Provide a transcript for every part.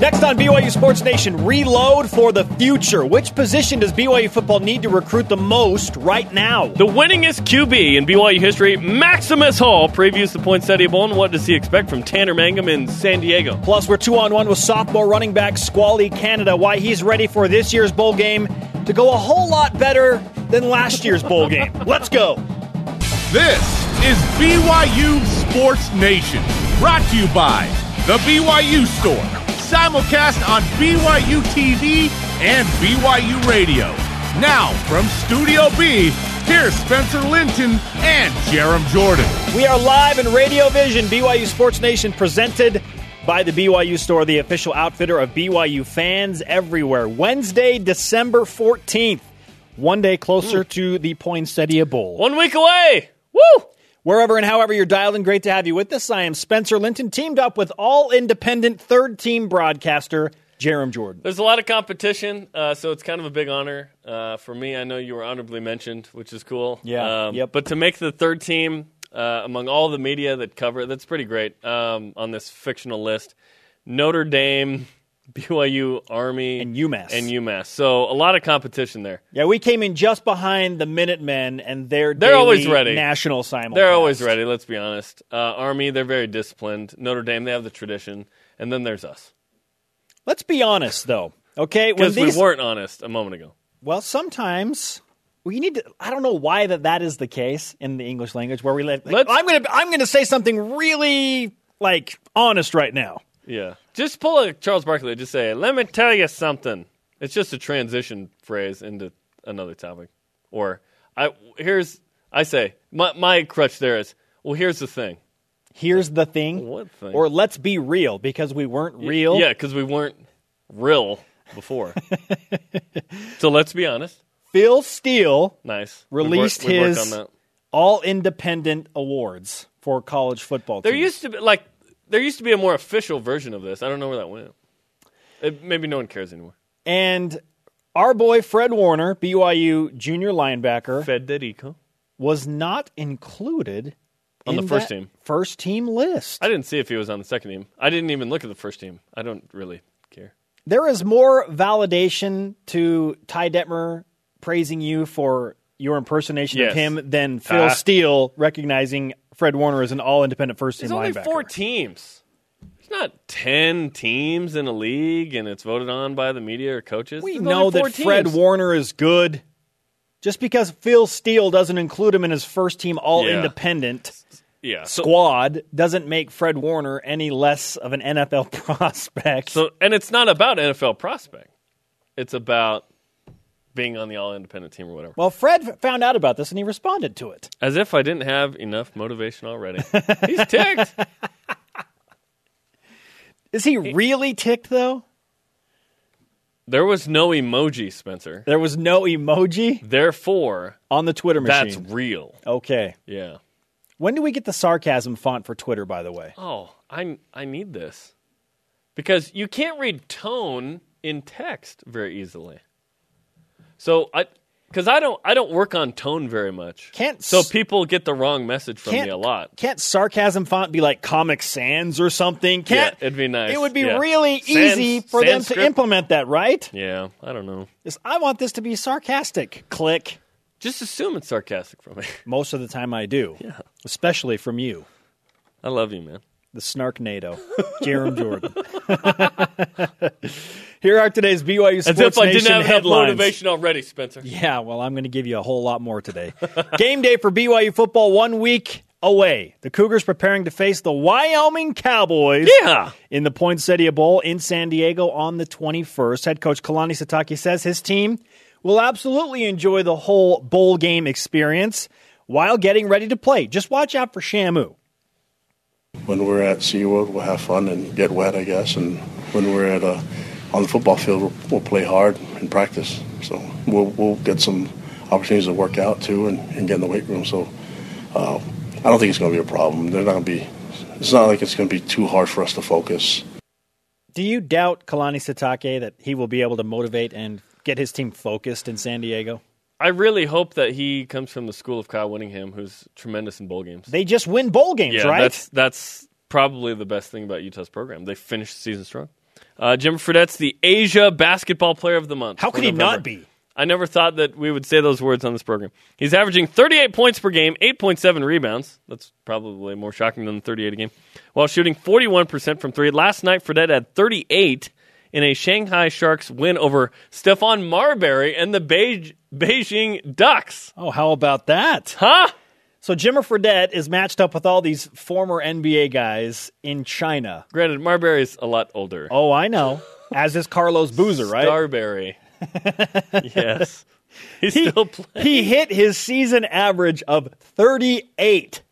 Next on BYU Sports Nation, reload for the future. Which position does BYU football need to recruit the most right now? The winningest QB in BYU history, Maximus Hall, previews the Poinsettia Bowl and what does he expect from Tanner Mangum in San Diego. Plus, we're two on one with sophomore running back Squally Canada, why he's ready for this year's bowl game to go a whole lot better than last year's bowl game. Let's go. This is BYU Sports Nation, brought to you by The BYU Store simulcast on BYU TV and BYU Radio. Now, from Studio B, here's Spencer Linton and Jarom Jordan. We are live in Radio Vision, BYU Sports Nation, presented by the BYU Store, the official outfitter of BYU fans everywhere. Wednesday, December 14th, one day closer hmm. to the Poinsettia Bowl. One week away. Woo! Wherever and however you're dialed in, great to have you with us. I am Spencer Linton, teamed up with all independent third team broadcaster Jarom Jordan. There's a lot of competition, uh, so it's kind of a big honor uh, for me. I know you were honorably mentioned, which is cool. Yeah. Um, yep. But to make the third team uh, among all the media that cover it, that's pretty great um, on this fictional list. Notre Dame, BYU, Army, and UMass. And UMass. So a lot of competition there. Yeah, we came in just behind the Minutemen and their they're always ready. national simulcast. They're always ready. Let's be honest. Uh, Army, they're very disciplined. Notre Dame, they have the tradition, and then there's us. Let's be honest, though. Okay, because these... we weren't honest a moment ago. Well, sometimes we need to. I don't know why that that is the case in the English language where we let. Like, I'm gonna I'm gonna say something really like honest right now. Yeah. Just pull a Charles Barkley. Just say, "Let me tell you something." It's just a transition phrase into another topic. Or I here's I say my my crutch there is. Well, here's the thing. Here's the thing. What thing? Or let's be real because we weren't real. Yeah, because we weren't real before. so let's be honest. Phil Steele, nice, released we worked, his all independent awards for college football. There teams. used to be like there used to be a more official version of this. I don't know where that went. It, maybe no one cares anymore. And our boy Fred Warner, BYU junior linebacker, Federico, was not included on the first team. First team list. I didn't see if he was on the second team. I didn't even look at the first team. I don't really care. There is more validation to Ty Detmer praising you for your impersonation yes. of him than Phil uh, Steele recognizing Fred Warner as an all independent first team linebacker. There's only four teams. There's not ten teams in a league, and it's voted on by the media or coaches. We There's know that teams. Fred Warner is good. Just because Phil Steele doesn't include him in his first team all yeah. independent yeah. squad doesn't make Fred Warner any less of an NFL prospect. So, and it's not about NFL prospect. It's about being on the all independent team or whatever. Well, Fred found out about this and he responded to it. As if I didn't have enough motivation already. He's ticked. Is he really ticked though? There was no emoji, Spencer. There was no emoji? Therefore, on the Twitter machine. That's real. Okay. Yeah. When do we get the sarcasm font for Twitter, by the way? Oh, I, I need this. Because you can't read tone in text very easily. So I because I don't I don't work on tone very much. Can't so people get the wrong message from me a lot. Can't sarcasm font be like Comic Sans or something? Can't yeah, it'd be nice. It would be yeah. really Sans, easy for them to implement that, right? Yeah, I don't know. Just, I want this to be sarcastic. Click. Just assume it's sarcastic from me. Most of the time, I do. Yeah, especially from you. I love you, man. The snark NATO, Jarom Jordan. Here are today's BYU Sports As if I Nation didn't have headlines. motivation already, Spencer. Yeah, well, I'm going to give you a whole lot more today. Game day for BYU football one week away. The Cougars preparing to face the Wyoming Cowboys yeah. in the Poinsettia Bowl in San Diego on the 21st. Head coach Kalani Sitake says his team will absolutely enjoy the whole bowl game experience while getting ready to play. Just watch out for Shamu. When we're at SeaWorld, we'll have fun and get wet, I guess. And when we're at a, on the football field, we'll, we'll play hard and practice. So we'll, we'll get some opportunities to work out too and, and get in the weight room. So uh, I don't think it's going to be a problem. They're not going to be. It's not like it's going to be too hard for us to focus. Do you doubt Kalani Sitake that he will be able to motivate and get his team focused in San Diego? I really hope that he comes from the school of Kyle Whittingham, who's tremendous in bowl games. They just win bowl games, yeah, right? That's that's probably the best thing about Utah's program. They finish the season strong. Uh, Jimmer Fredette's the Asia Basketball Player of the Month. How could he November. not be? I never thought that we would say those words on this program. He's averaging 38 points per game, 8.7 rebounds. That's probably more shocking than 38 a game. While shooting 41% from three. Last night, Fredette had 38 in a Shanghai Sharks win over Stephon Marbury and the Beij- Beijing Ducks. Oh, how about that? Huh? So Jimmer Fredette is matched up with all these former NBA guys in China. Granted, Marbury's a lot older. Oh, I know. As is Carlos Boozer, right? Starbury. yes. He's still playing. He hit his season average of 38.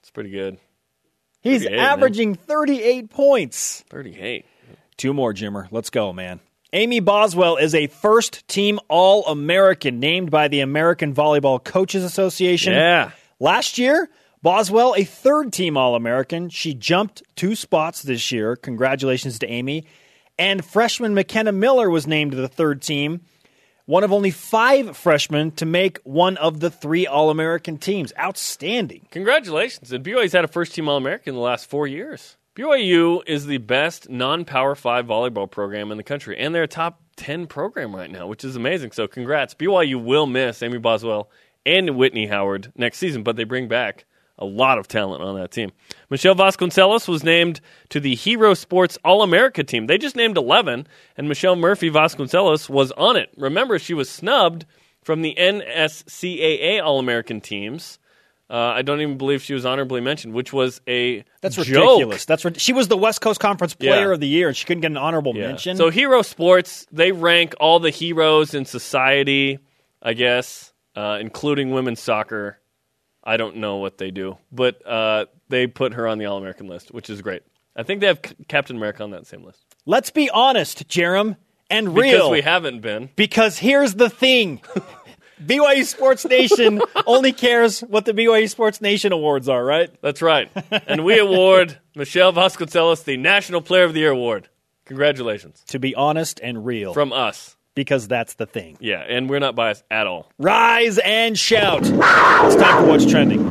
It's pretty good. He's 38, man. averaging 38 points. 38. Two more, Jimmer. Let's go, man. Amy Boswell is a first team All American named by the American Volleyball Coaches Association. Yeah. Last year, Boswell, a third team All American. She jumped two spots this year. Congratulations to Amy. And freshman McKenna Miller was named to the third team, one of only five freshmen to make one of the three All American teams. Outstanding. Congratulations. And BYU's had a first team All American in the last four years. BYU is the best non Power 5 volleyball program in the country, and they're a top 10 program right now, which is amazing. So, congrats. BYU will miss Amy Boswell and Whitney Howard next season, but they bring back a lot of talent on that team. Michelle Vasconcelos was named to the Hero Sports All America team. They just named 11, and Michelle Murphy Vasconcelos was on it. Remember, she was snubbed from the NSCAA All American teams. Uh, I don't even believe she was honorably mentioned, which was a That's joke. ridiculous. That's rid- she was the West Coast Conference Player Yeah. of the Year, and she couldn't get an honorable Yeah. mention. So Hero Sports, they rank all the heroes in society, I guess, uh, including women's soccer. I don't know what they do, but uh, they put her on the All American list, which is great. I think they have C- Captain America on that same list Let's be honest, Jarom, and real. because we haven't been. Because here's the thing. BYU Sports Nation only cares what the BYU Sports Nation awards are, right? That's right, and we award Michelle Vasconcelos the National Player of the Year award. Congratulations To be honest and real. from us. Because that's the thing. Yeah, and we're not biased at all. Rise and shout. It's time for What's Trending.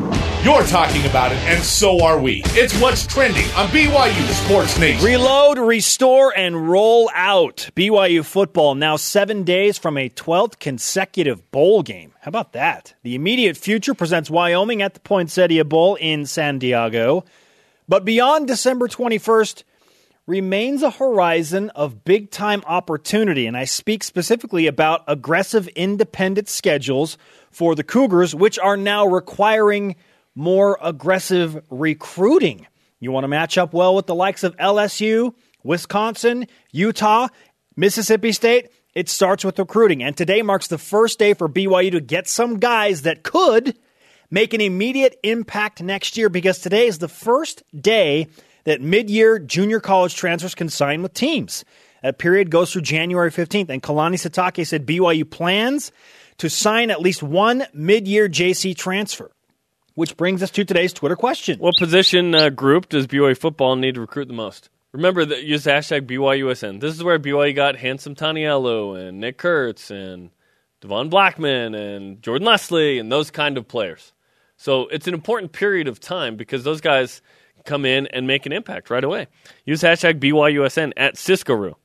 You're talking about it, and so are we. It's what's trending on BYU Sports Nation. Reload, restore, and roll out. BYU football now seven days from a 12th consecutive bowl game. How about that? The immediate future presents Wyoming at the Poinsettia Bowl in San Diego. But beyond December 21st remains a horizon of big time opportunity. And I speak specifically about aggressive independent schedules for the Cougars, which are now requiring more aggressive recruiting. You want to match up well with the likes of LSU, Wisconsin, Utah, Mississippi State? It starts with recruiting. And today marks the first day for BYU to get some guys that could make an immediate impact next year because today is the first day that mid year junior college transfers can sign with teams. That period goes through January 15th. And Kalani Sitake said BYU plans to sign at least one mid year JC transfer. Which brings us to today's Twitter question. What position uh, group does BYU football need to recruit the most? Remember that use hashtag BYUSN. This is where BYU got Handsome Taniello and Nick Kurtz and Devon Blackmon and Jordan Leslie and those kind of players. So it's an important period of time because those guys come in and make an impact right away. Use hashtag BYUSN at Cisco Roo.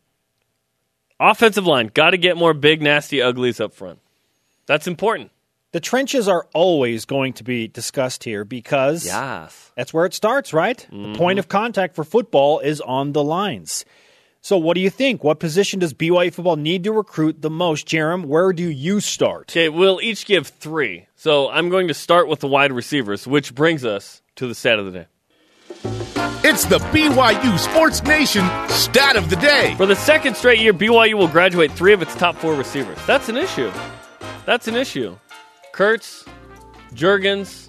Offensive line, got to get more big, nasty uglies up front. That's important. The trenches are always going to be discussed here because Yes. That's where it starts, right? The mm-hmm. point of contact for football is on the lines. So, what do you think? What position does BYU football need to recruit the most? Jarom, where do you start? Okay, we'll each give three. So I'm going to start with the wide receivers, which brings us to the stat of the day. It's the BYU Sports Nation stat of the day. For the second straight year, BYU will graduate three of its top four receivers. That's an issue. That's an issue. Kurtz, Juergens,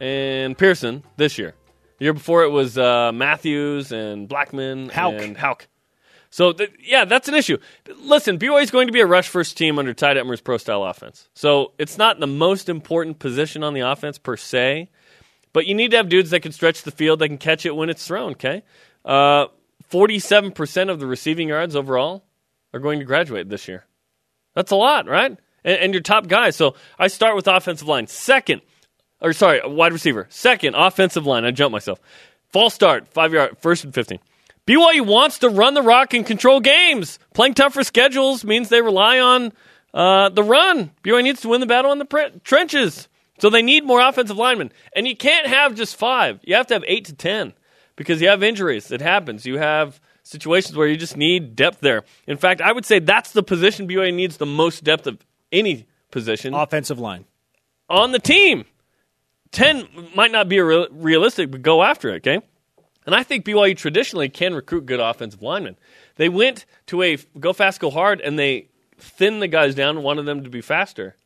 and Pearson this year. The year before it was uh, Mathews and Blackmon Houk. and Houk. So th- yeah, that's an issue. Listen, BYU is going to be a rush first team under Ty Detmer's pro style offense. So it's not the most important position on the offense per se, but you need to have dudes that can stretch the field, that can catch it when it's thrown. Okay, Uh, forty-seven percent of the receiving yards overall are going to graduate this year. That's a lot, right? And, and your top guys. So I start with offensive line. Second, or sorry, wide receiver. Second, offensive line. I jumped myself. False start, five yard, first and fifteen. BYU wants to run the rock and control games. Playing tougher schedules means they rely on uh, the run. BYU needs to win the battle in the pre- trenches. So they need more offensive linemen. And you can't have just five. You have to have eight to ten because you have injuries. It happens. You have situations where you just need depth there. In fact, I would say that's the position BYU needs the most depth of any position Offensive line. on the team. 10 might not be real, realistic, but go after it, okay? And I think BYU traditionally can recruit good offensive linemen. They went to a go fast, go hard, and they thinned the guys down and wanted them to be faster.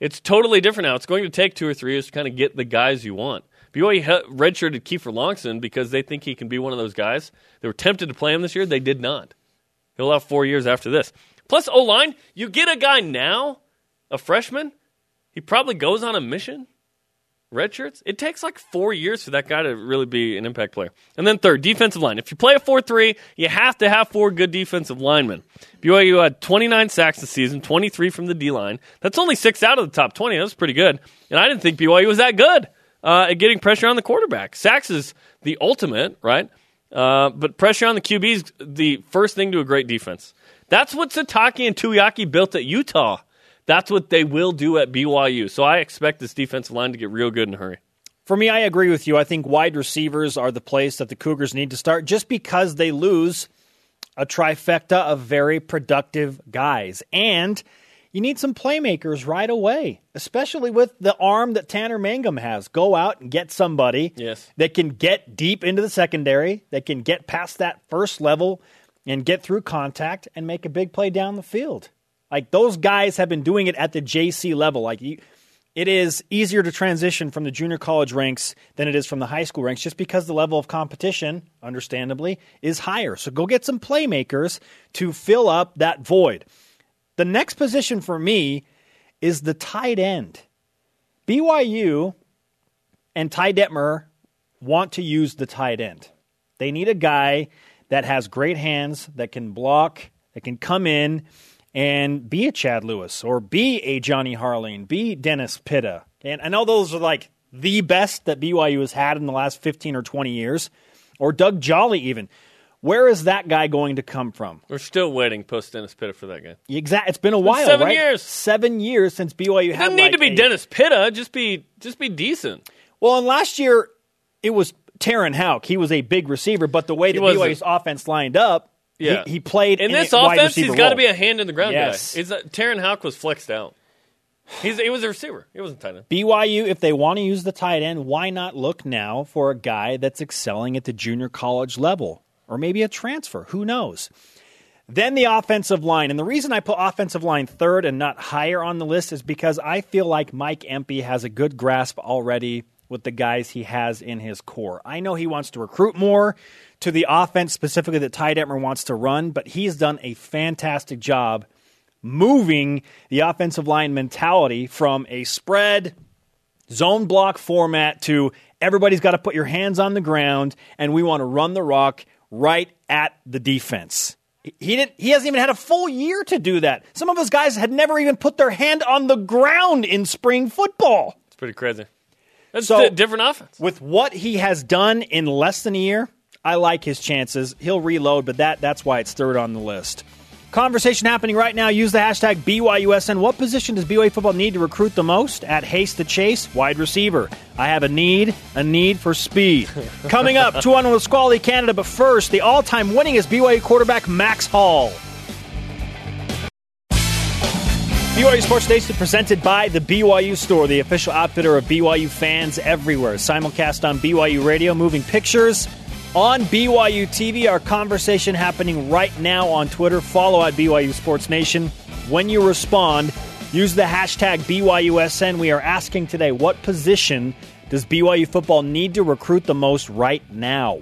It's totally different now. It's going to take two or three years to kind of get the guys you want. BYU redshirted Kieffer Longson because they think he can be one of those guys. They were tempted to play him this year. They did not. He'll have four years after this. Plus, O line, you get a guy now, a freshman, he probably goes on a mission red shirts, it takes like four years for that guy to really be an impact player. And then third, defensive line. If you play a 4 3, you have to have four good defensive linemen. BYU had 29 sacks this season, 23 from the D line. That's only six out of the top 20. That's pretty good. And I didn't think BYU was that good uh, at getting pressure on the quarterback. Sacks is the ultimate, right? Uh, but pressure on the QB is the first thing to a great defense. That's what Sitake and Tuiaki built at Utah. That's what they will do at BYU. So I expect this defensive line to get real good in a hurry. For me, I agree with you. I think wide receivers are the place that the Cougars need to start just because they lose a trifecta of very productive guys. And you need some playmakers right away, especially with the arm that Tanner Mangum has. Go out and get somebody Yes. that can get deep into the secondary, that can get past that first level and get through contact and make a big play down the field. Like those guys have been doing it at the JC level. Like it is easier to transition from the junior college ranks than it is from the high school ranks just because the level of competition, understandably, is higher. So go get some playmakers to fill up that void. The next position for me is the tight end. BYU and Ty Detmer want to use the tight end. They need a guy that has great hands, that can block, that can come in and be a Chad Lewis or be a Jonny Harline, be Dennis Pitta. And I know those are like the best that BYU has had in the last 15 or 20 years, or Doug Jolley even. Where is that guy going to come from? We're still waiting post Dennis Pitta for that guy. Exactly. It's been a while, seven right? years. Seven years since BYU It had. doesn't need like to be a- Dennis Pitta. Just be just be decent. Well, and last year it was Terenn Houk. He was a big receiver, but the way that wasn't. BYU's offense lined up, Yeah. he, he played In in this offense, He's got to be a hand in the ground Yes. guy. He's a, Terenn Houk was flexed out. He's he was a receiver. He wasn't tight end. BYU, if they want to use the tight end, why not look now for a guy that's excelling at the junior college level or maybe a transfer? Who knows? Then the offensive line. And the reason I put offensive line third and not higher on the list is because I feel like Mike Empey has a good grasp already with the guys he has in his core. I know he wants to recruit more to the offense, specifically that Ty Detmer wants to run, but he's done a fantastic job moving the offensive line mentality from a spread zone block format to everybody's got to put your hands on the ground and we want to run the rock right at the defense. He didn't he hasn't even had a full year to do that. Some of those guys had never even put their hand on the ground in spring football. It's pretty crazy. That's So- a different offense. With what he has done in less than a year, I like his chances. He'll reload, but that that's why it's third on the list. Conversation happening right now. Use the hashtag BYUSN. What position does BYU football need to recruit the most? At Haste the Chase, wide receiver. I have a need, a need for speed. Coming up, two on with Squally Canada, but first, the all time winningest BYU quarterback, Max Hall. BYU Sports Nation presented by the BYU Store, the official outfitter of BYU fans everywhere. Simulcast on BYU Radio, moving pictures on BYU TV. Our conversation happening right now on Twitter. Follow at BYU Sports Nation. When you respond, use the hashtag BYUSN. We are asking today, what position does BYU football need to recruit the most right now?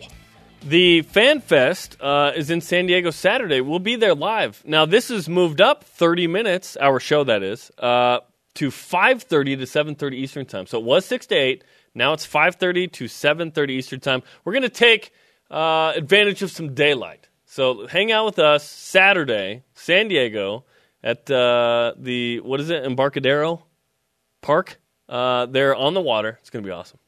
The Fan Fest uh, is in San Diego Saturday. We'll be there live. Now, this is moved up 30 minutes, our show that is, uh, to 5.30 to 7.30 Eastern Time. So it was 6 to 8. Now it's 5.30 to 7.30 Eastern Time. We're going to take uh, advantage of some daylight. So hang out with us Saturday, San Diego, at uh, the, what is it, Embarcadero Park. Uh, they're on the water. It's going to be awesome.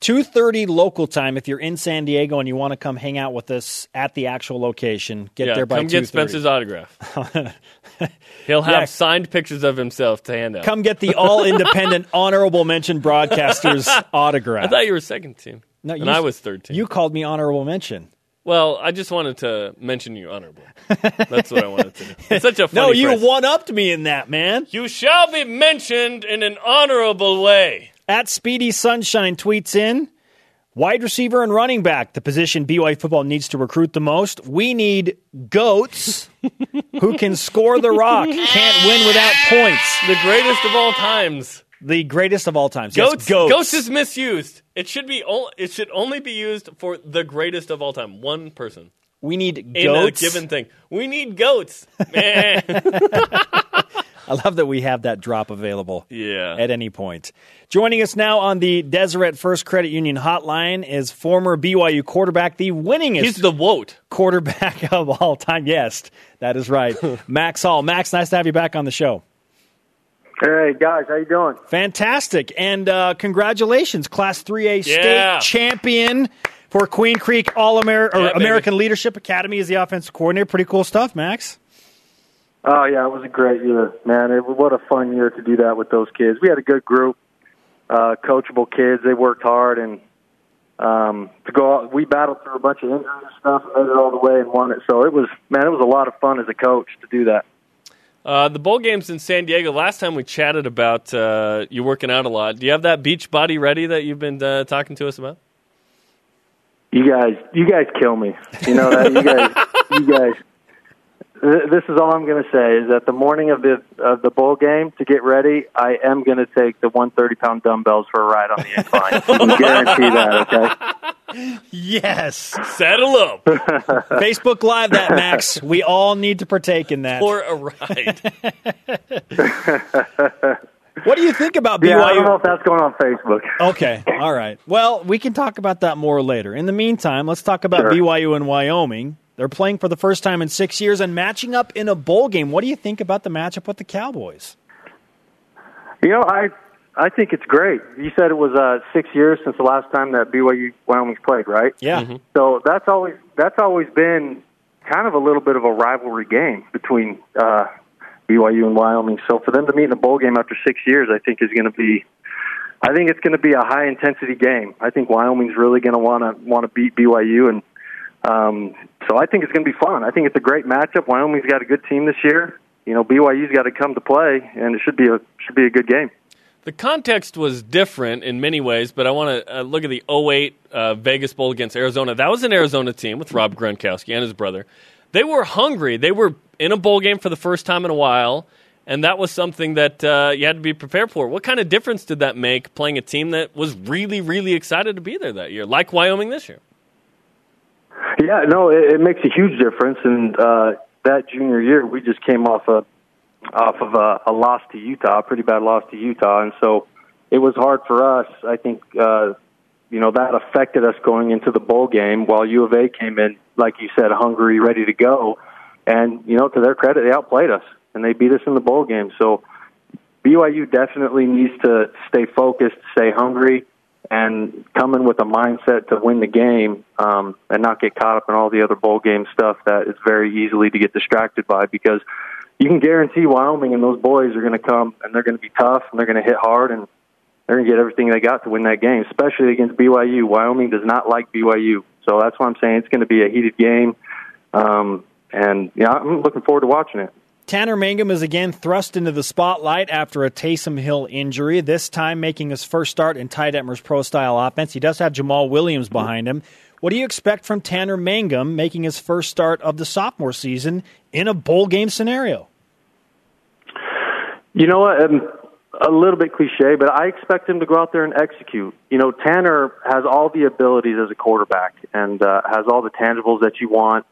2.30 local time if you're in san diego and you want to come hang out with us at the actual location get yeah, there by come 2.30 get Spencer's autograph. He'll have Yeah. signed pictures of himself to hand out. come get the all independent honorable mention broadcasters autograph I thought you were second team. No, and you- I was third team. you called me honorable mention well, I just wanted to mention you honorable. That's what I wanted to do. It's such a funny no you one-upped me in that man You shall be mentioned in an honorable way. At Speedy Sunshine tweets in wide receiver and running back, the position BYU football needs to recruit the most. We need goats who can score the rock, can't win without points. The greatest of all times. The greatest of all times. Yes, Goats, goats. goats is misused. It should be. o- It should only be used for the greatest of all time. One person we need goats. in goats. a given thing. We need goats. Man. I love that we have that drop available. yeah. at any point. Joining us now on the Deseret First Credit Union hotline is former BYU quarterback, the winningest He's the woat. quarterback of all time. Yes, that is right. Max Hall. Max, nice to have you back on the show. Hey guys, how you doing? Fantastic. And uh, congratulations, Class 3A Yeah. state champion for Queen Creek All Amer- Yeah. American Leadership Academy as the offensive coordinator. Pretty cool stuff, Max. Oh yeah, it was a great year, man. It, what a fun year to do that with those kids. We had a good group, uh, coachable kids. They worked hard, and um, to go. Out, we battled through a bunch of injuries and stuff, and made it all the way and won it. So it was, man, it was a lot of fun as a coach to do that. Uh, the bowl games in San Diego. Last time we chatted about uh, you working out a lot. Do you have that beach body ready that you've been uh, talking to us about? You guys, you guys kill me. You know that. You guys, you guys. Th- This is all I'm going to say is that the morning of the of the bowl game to get ready, I am going to take the 130 pound dumbbells for a ride on the incline. I guarantee that. Okay. Yes. Saddle up Facebook Live that, Max. We all need to partake in that. for a ride. What do you think about BYU? Yeah, I don't know if that's going on Facebook. Okay. All right. Well, we can talk about that more later. In the meantime, let's talk about Sure. BYU and Wyoming. They're playing for the first time in six years and matching up in a bowl game. What do you think about the matchup with the Cowboys? You know, I I think it's great. You said it was uh, six years since the last time that BYU Wyoming's played, right? Yeah. So that's always that's always been kind of a little bit of a rivalry game between uh, BYU and Wyoming. So for them to meet in a bowl game after six years, I think is going to be, I think it's going to be a high intensity game. I think Wyoming's really going to want to want to beat BYU, and um, so I think it's going to be fun. I think it's a great matchup. Wyoming's got a good team this year. You know, BYU's got to come to play, and it should be a should be a good game. The context was different in many ways, but I want to uh, look at the 08 uh, Vegas Bowl against Arizona. That was an Arizona team with Rob Gronkowski and his brother. They were hungry. They were in a bowl game for the first time in a while, and that was something that uh, you had to be prepared for. What kind of difference did that make playing a team that was really, really excited to be there that year, like Wyoming this year? Yeah, no, it, it makes a huge difference. And uh, that junior year, we just came off a off of a, a loss to Utah, a pretty bad loss to Utah, and so it was hard for us. I think uh, you know that affected us going into the bowl game. While U of A came in, like you said, hungry, ready to go, and you know to their credit, they outplayed us and they beat us in the bowl game. So BYU definitely needs to stay focused, stay hungry, and coming with a mindset to win the game um, and not get caught up in all the other bowl game stuff that is very easily to get distracted by because you can guarantee Wyoming and those boys are going to come and they're going to be tough and they're going to hit hard and they're going to get everything they got to win that game, especially against BYU. Wyoming does not like BYU. So that's why I'm saying it's going to be a heated game. Um, and yeah, I'm looking forward to watching it. Tanner Mangum is again thrust into the spotlight after a Taysom Hill injury, this time making his first start in Ty Detmer's pro style offense. He does have Jamaal Williams behind him. What do you expect from Tanner Mangum making his first start of the sophomore season in a bowl game scenario? You know what? Um, a little bit cliche, but I expect him to go out there and execute. You know, Tanner has all the abilities as a quarterback and uh, has all the tangibles that you want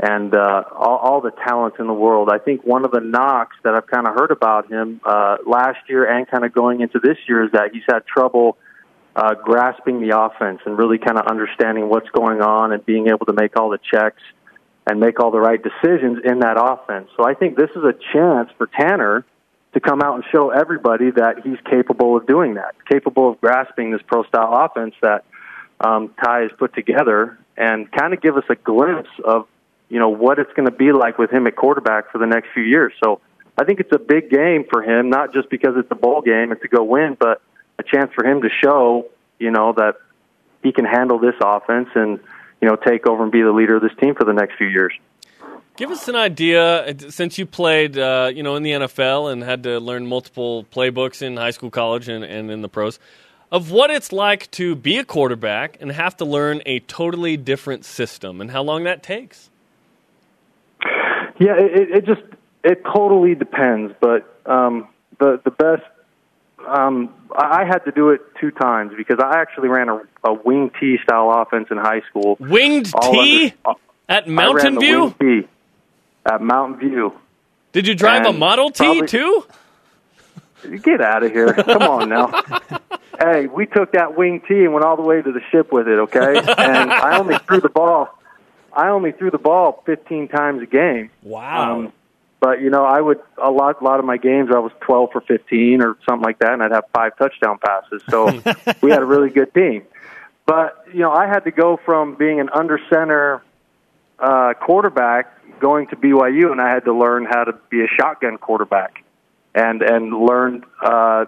and uh, all, all the talent in the world. I think one of the knocks that I've kind of heard about him uh, last year and kind of going into this year is that he's had trouble uh, grasping the offense and really kind of understanding what's going on and being able to make all the checks and make all the right decisions in that offense. So I think this is a chance for Tanner to come out and show everybody that he's capable of doing that, capable of grasping this pro style offense that um, Ty has put together and kind of give us a glimpse of you know what it's going to be like with him at quarterback for the next few years. So I think it's a big game for him, not just because it's a bowl game and to go win, but a chance for him to show you know that he can handle this offense and you know take over and be the leader of this team for the next few years. Give us an idea, since you played, uh, you know, in the NFL and had to learn multiple playbooks in high school, college, and, and in the pros, of what it's like to be a quarterback and have to learn a totally different system, and how long that takes. Yeah, it, it just it totally depends, but um, the the best. Um, I had to do it two times because I actually ran a, a wing T style offense in high school. Winged T under, at Mountain View at Mountain View. Did you drive and a Model T probably, too? Get out of here! Come on now. hey, we took that wing T and went all the way to the ship with it. Okay, and I only threw the ball. I only threw the ball 15 times a game. Wow. Um, but you know, I would a lot, a lot of my games I was 12 for 15 or something like that, and I'd have five touchdown passes. So we had a really good team. But you know, I had to go from being an under center uh, quarterback going to BYU, and I had to learn how to be a shotgun quarterback, and and learn uh,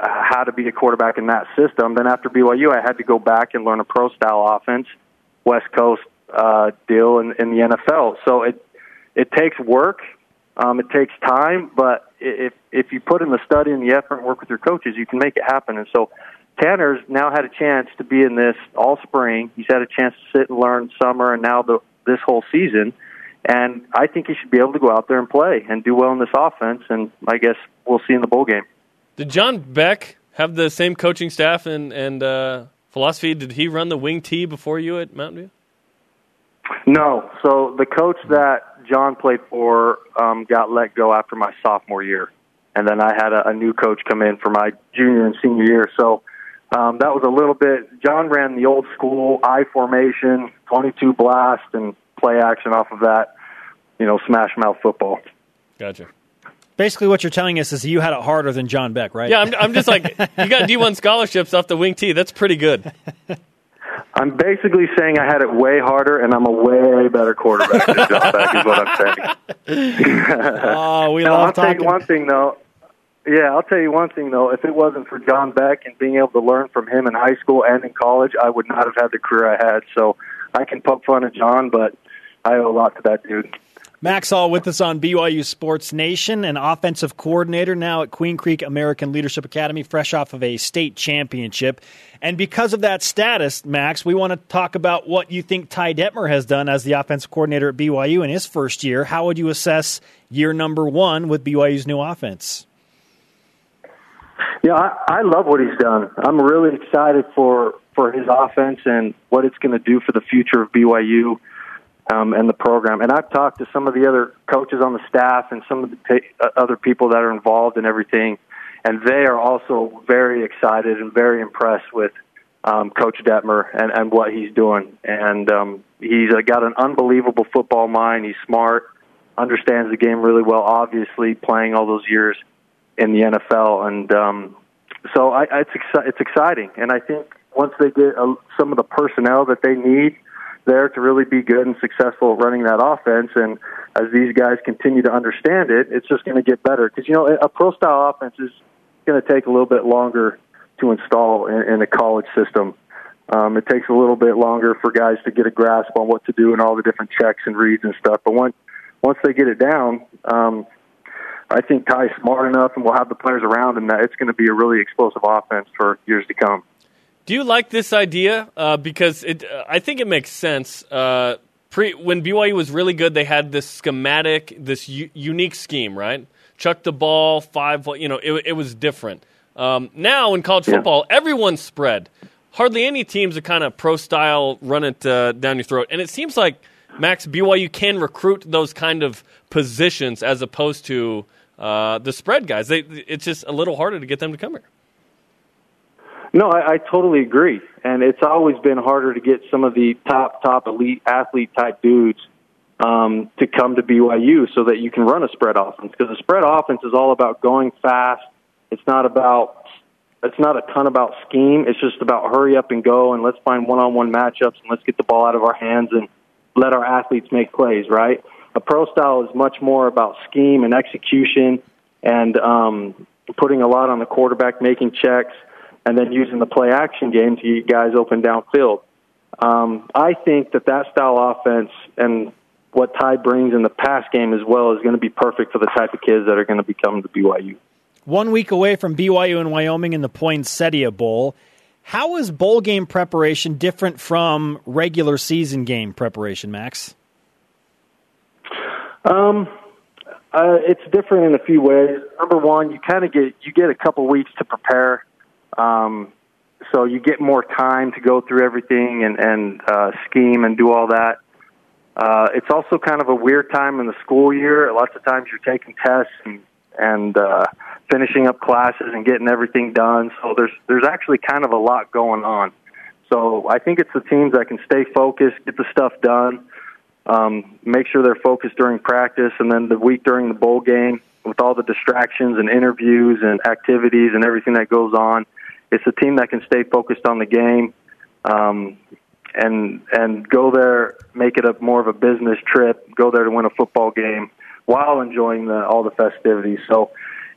how to be a quarterback in that system. Then after BYU, I had to go back and learn a pro style offense, West Coast uh, deal in, in the NFL. So it it takes work, um, it takes time, but if if you put in the study and the effort and work with your coaches, you can make it happen. And so Tanner's now had a chance to be in this all spring. He's had a chance to sit and learn summer, and now the this whole season. And I think he should be able to go out there and play and do well in this offense. And I guess we'll see in the bowl game. Did John Beck have the same coaching staff and, and uh, philosophy? Did he run the wing T before you at Mountain View? No. So the coach that John played for um, got let go after my sophomore year. And then I had a, a new coach come in for my junior and senior year. So um, that was a little bit. John ran the old school I formation, 22 blast, and play action off of that. You know, smash mouth football. Gotcha. Basically, what you're telling us is you had it harder than John Beck, right? Yeah, I'm, I'm just like you got D1 scholarships off the wing T. That's pretty good. I'm basically saying I had it way harder, and I'm a way better quarterback than John Beck. Is what I'm saying. oh, we love I'll talking. tell you one thing though. Yeah, I'll tell you one thing though. If it wasn't for John Beck and being able to learn from him in high school and in college, I would not have had the career I had. So I can poke fun at John, but I owe a lot to that dude. Max Hall with us on BYU Sports Nation, an offensive coordinator now at Queen Creek American Leadership Academy, fresh off of a state championship. And because of that status, Max, we want to talk about what you think Ty Detmer has done as the offensive coordinator at BYU in his first year. How would you assess year number one with BYU's new offense? Yeah, I, I love what he's done. I'm really excited for for his offense and what it's going to do for the future of BYU um, and the program. And I've talked to some of the other coaches on the staff and some of the pa- uh, other people that are involved in everything, and they are also very excited and very impressed with um, Coach Detmer and, and what he's doing. And um, he's uh, got an unbelievable football mind. He's smart, understands the game really well. Obviously, playing all those years in the NFL, and um, so I, it's exci- it's exciting. And I think once they get uh, some of the personnel that they need there to really be good and successful at running that offense, and as these guys continue to understand it, it's just going to get better. Because you know, a pro style offense is going to take a little bit longer to install in, in a college system. Um, it takes a little bit longer for guys to get a grasp on what to do and all the different checks and reads and stuff. But once once they get it down, um, I think Ty's smart enough, and we'll have the players around him that it's going to be a really explosive offense for years to come. Do you like this idea? Uh, because it, uh, I think it makes sense. Uh, pre when BYU was really good, they had this schematic, this u- unique scheme, right? Chuck the ball, five. You know, it, it was different. Um, now in college football, yeah. everyone's spread. Hardly any teams are kind of pro style, run it uh, down your throat, and it seems like Max BYU can recruit those kind of positions as opposed to uh, the spread guys. They, it's just a little harder to get them to come here. No, I, I totally agree, and it's always been harder to get some of the top top elite athlete type dudes um, to come to BYU so that you can run a spread offense because the spread offense is all about going fast. It's not about it's not a ton about scheme. It's just about hurry up and go and let's find one-on-one matchups and let's get the ball out of our hands and let our athletes make plays. Right? A pro style is much more about scheme and execution and um, putting a lot on the quarterback, making checks, and then using the play action game to get guys open downfield. Um, I think that that style offense and what Ty brings in the pass game as well is going to be perfect for the type of kids that are going to be coming to BYU. One week away from BYU and Wyoming in the Poinsettia Bowl. How is bowl game preparation different from regular season game preparation, Max? Um, uh, it's different in a few ways. Number one, you kind of get you get a couple weeks to prepare, um, so you get more time to go through everything and and uh, scheme and do all that. Uh, it's also kind of a weird time in the school year. Lots of times you're taking tests and and uh, finishing up classes and getting everything done. So there's there's actually kind of a lot going on. So I think it's the teams that can stay focused, get the stuff done, um, make sure they're focused during practice, and then the week during the bowl game with all the distractions and interviews and activities and everything that goes on. It's a team that can stay focused on the game. Um, and and go there, make it a more of a business trip. Go there to win a football game while enjoying the, all the festivities. So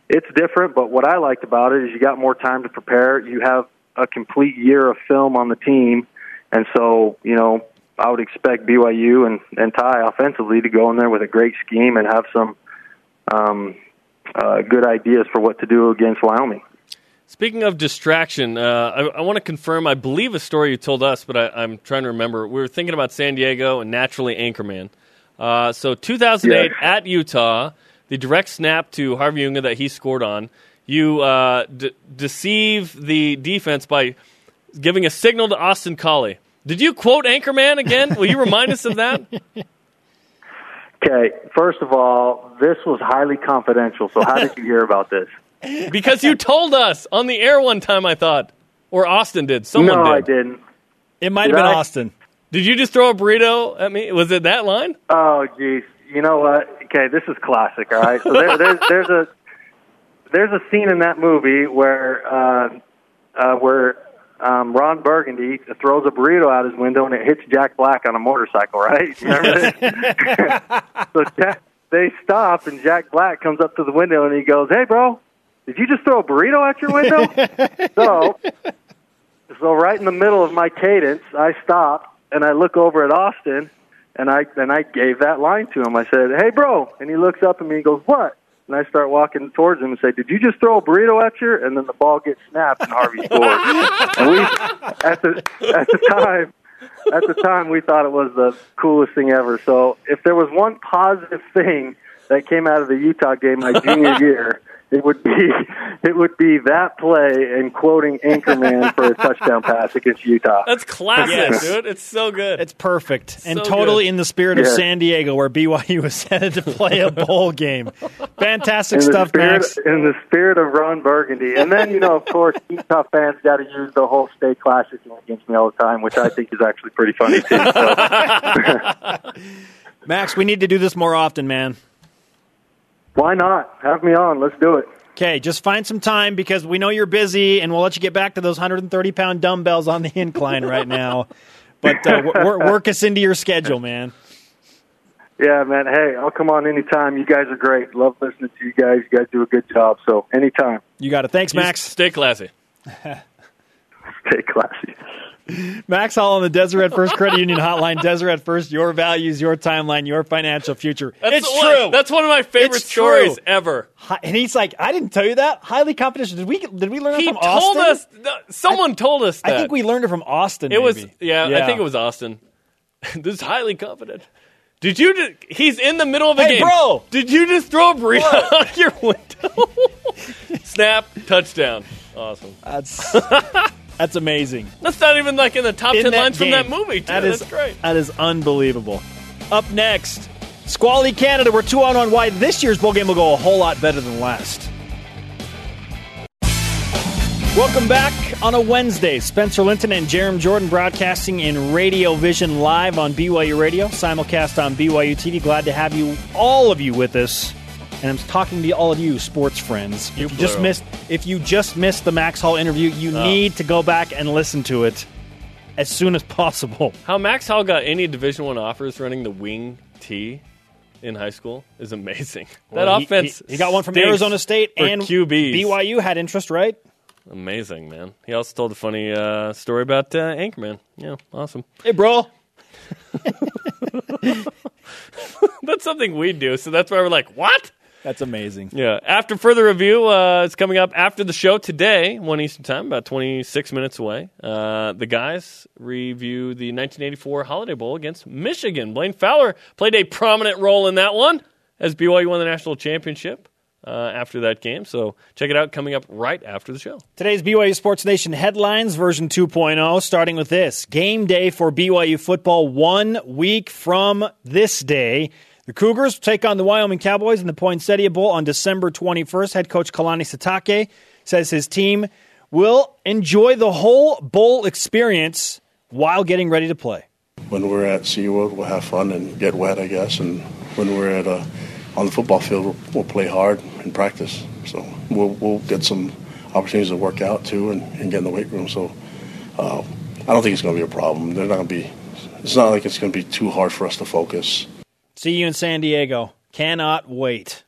it's different, but what I liked about it is you got more time to prepare. You have a complete year of film on the team, and so you know I would expect BYU and and Ty offensively to go in there with a great scheme and have some um, uh, good ideas for what to do against Wyoming. Speaking of distraction, uh, I, I want to confirm. I believe a story you told us, but I, am trying to remember. We were thinking about San Diego and naturally Anchorman. Uh, so 2008 yeah. at Utah, the direct snap to Harvey Unga that he scored on. You uh, d- deceive the defense by giving a signal to Austin Collie. Did you quote Anchorman again? Will you remind us of that? Okay, first of all, this was highly confidential. So how did you hear about this? Because you told us on the air one time. I thought, or Austin did. Someone no, did. I didn't. It might have been I? Austin. Did you just throw a burrito at me? Was it that line? Oh, geez. You know what? Okay, this is classic. All right. So there, there's there's a there's a scene in that movie where uh, uh, where um, Ron Burgundy throws a burrito out his window and it hits Jack Black on a motorcycle. Right? Remember this? so Jack, they stop and Jack Black comes up to the window and he goes, "Hey, bro." Did you just throw a burrito out your window? so, so right in the middle of my cadence, I stop and I look over at Austin, and I and I gave that line to him. I said, "Hey, bro," and he looks up at me and goes, "What?" And I start walking towards him and say, "Did you just throw a burrito at you?" And then the ball gets snapped and Harvey scores. and we, at the at the time, at the time, we thought it was the coolest thing ever. So, if there was one positive thing that came out of the Utah game my junior year it would be it would be that play and quoting Anchorman for a touchdown pass against Utah. That's classic, yes. dude. It's so good. It's perfect and so totally good. in the spirit of San Diego, where BYU was headed to play a bowl game. Fantastic in stuff, spirit, Max. In the spirit of Ron Burgundy, and then you know, of course, Utah fans got to use the whole state classic against me all the time, which I think is actually pretty funny too. So. Max, we need to do this more often, man. Why not? Have me on. Let's do it. Okay, just find some time because we know you're busy, and we'll let you get back to those 130 pound dumbbells on the incline right now. But uh, work, work us into your schedule, man. Yeah, man. Hey, I'll come on anytime. You guys are great. Love listening to you guys. You guys do a good job. So anytime. You got it. Thanks, Max. stay classy. stay classy. Max Hall on the Deseret First Credit Union Hotline. Deseret First, your values, your timeline, your financial future. That's it's one, true. That's one of my favorite it's stories true. ever. And he's like, I didn't tell you that. Highly confidential. Did we? Did we learn he it from told Austin? us. Someone I, told us. That. I think we learned it from Austin. It maybe. was yeah, yeah, I think it was Austin. this is highly confident. Did you? Just, he's in the middle of a hey, game, bro. Did you just throw a burrito out your window? Snap, touchdown. Awesome. That's that's amazing. That's not even like in the top In ten lines game. from that movie. Too. That is That's great. That is unbelievable. Up next, Squally Canada. We're two on on why this year's bowl game will go a whole lot better than last. Welcome back on a Wednesday. Spencer Linton and Jarom Jordan broadcasting in Radio Vision live on BYU Radio, simulcast on BYU TV. Glad to have you, all of you, with us and I'm talking to all of you sports friends. You if you just missed, if you just missed the Max Hall interview, you Oh. need to go back and listen to it as soon as possible. How Max Hall got any Division One offers running the wing T in high school is amazing. that he- offense. he, he got one from Arizona State and QBs. BYU had interest, right? Amazing, man. He also told a funny uh, story about uh, Anchorman. Yeah, awesome. Hey, bro. That's something we do, so that's why we're like, what? That's amazing. Yeah. After further review, uh, it's coming up after the show today, 1 Eastern Time, about 26 minutes away. Uh, the guys review the 1984 Holiday Bowl against Michigan. Blaine Fowler played a prominent role in that one as BYU won the national championship uh, after that game. So check it out coming up right after the show. Today's BYU Sports Nation headlines, version 2.0, starting with this Game day for BYU football one week from this day. The Cougars take on the Wyoming Cowboys in the Poinsettia Bowl on December 21st. Head coach Kalani Sitake says his team will enjoy the whole bowl experience while getting ready to play. When we're at SeaWorld, we'll have fun and get wet, I guess. And when we're at uh, on the football field, we'll, we'll play hard and practice. So we'll, we'll get some opportunities to work out too and, and get in the weight room. So uh, I don't think it's going to be a problem. They're not going to be. It's not like it's going to be too hard for us to focus. See you in San Diego. Cannot wait.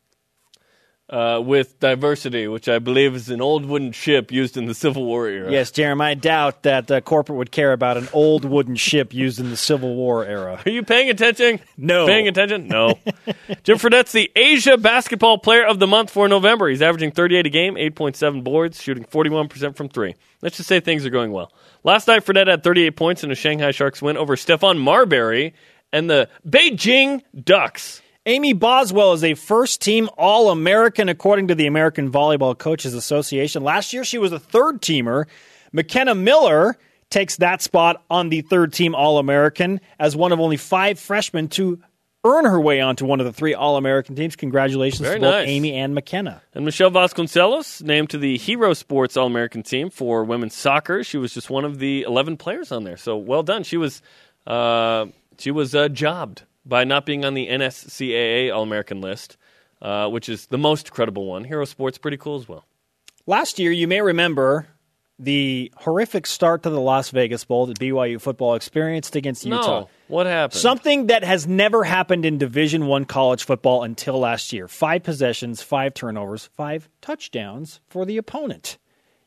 Uh, with diversity, which I believe is an old wooden ship used in the Civil War era. Yes, Jeremy, I doubt that uh, corporate would care about an old wooden ship used in the Civil War era. Are you paying attention? No. Paying attention? No. Jimmer Fredette's the Asia Basketball Player of the Month for November. He's averaging 38 a game, 8.7 boards, shooting 41% from three. Let's just say things are going well. Last night, Fredette had 38 points in a Shanghai Sharks win over Stephon Marbury and the Beijing Ducks. Amy Boswell is a first team All American according to the American Volleyball Coaches Association. Last year, she was a third teamer. McKenna Miller takes that spot on the third team All American as one of only five freshmen to earn her way onto one of the three All American teams. Congratulations Very to both nice. Amy and McKenna. And Michelle Vasconcelos named to the Hero Sports All American team for women's soccer. She was just one of the 11 players on there. So well done. She was uh, she was uh, jobbed by not being on the NSCAA All American list, uh, which is the most credible one. Hero Sports pretty cool as well. Last year, you may remember the horrific start to the Las Vegas Bowl that BYU football experienced against Utah. No, what happened? Something that has never happened in Division One college football until last year. Five possessions, five turnovers, five touchdowns for the opponent.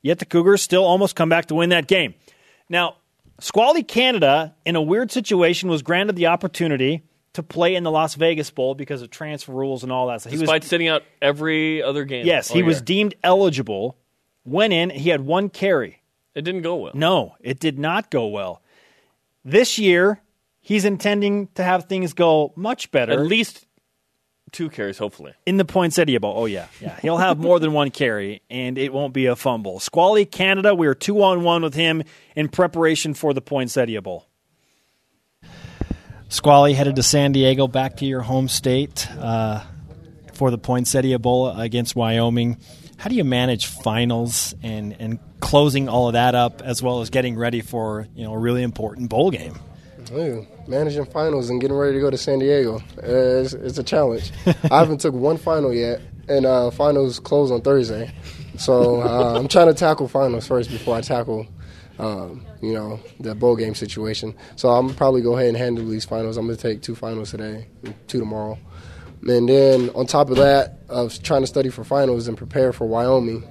Yet the Cougars still almost come back to win that game. Now, Squally Canada, in a weird situation, was granted the opportunity to play in the Las Vegas Bowl because of transfer rules and all that. So he Despite was sitting out every other game. yes, he was deemed eligible. Went in, he had one carry. It didn't go well. No, it did not go well. This year, he's intending to have things go much better. At least two carries, hopefully. in the Poinsettia Bowl. Oh yeah, yeah. He'll have more than one carry, and it won't be a fumble. Squally Canada, we are two on one with him in preparation for the Poinsettia Bowl. Squally headed to San Diego, back to your home state uh, for the Poinsettia Bowl against Wyoming. How do you manage finals and, and closing all of that up, as well as getting ready for you know a really important bowl game? Ooh, managing finals and getting ready to go to San Diego uh, it's, it's a challenge. I haven't took one final yet, and uh, finals close on Thursday. So uh, I'm trying to tackle finals first before I tackle, um, you know, the bowl game situation. So I'm probably go ahead and handle these finals. I'm gonna take two finals today, two tomorrow, and then on top of that, of trying to study for finals and prepare for Wyoming.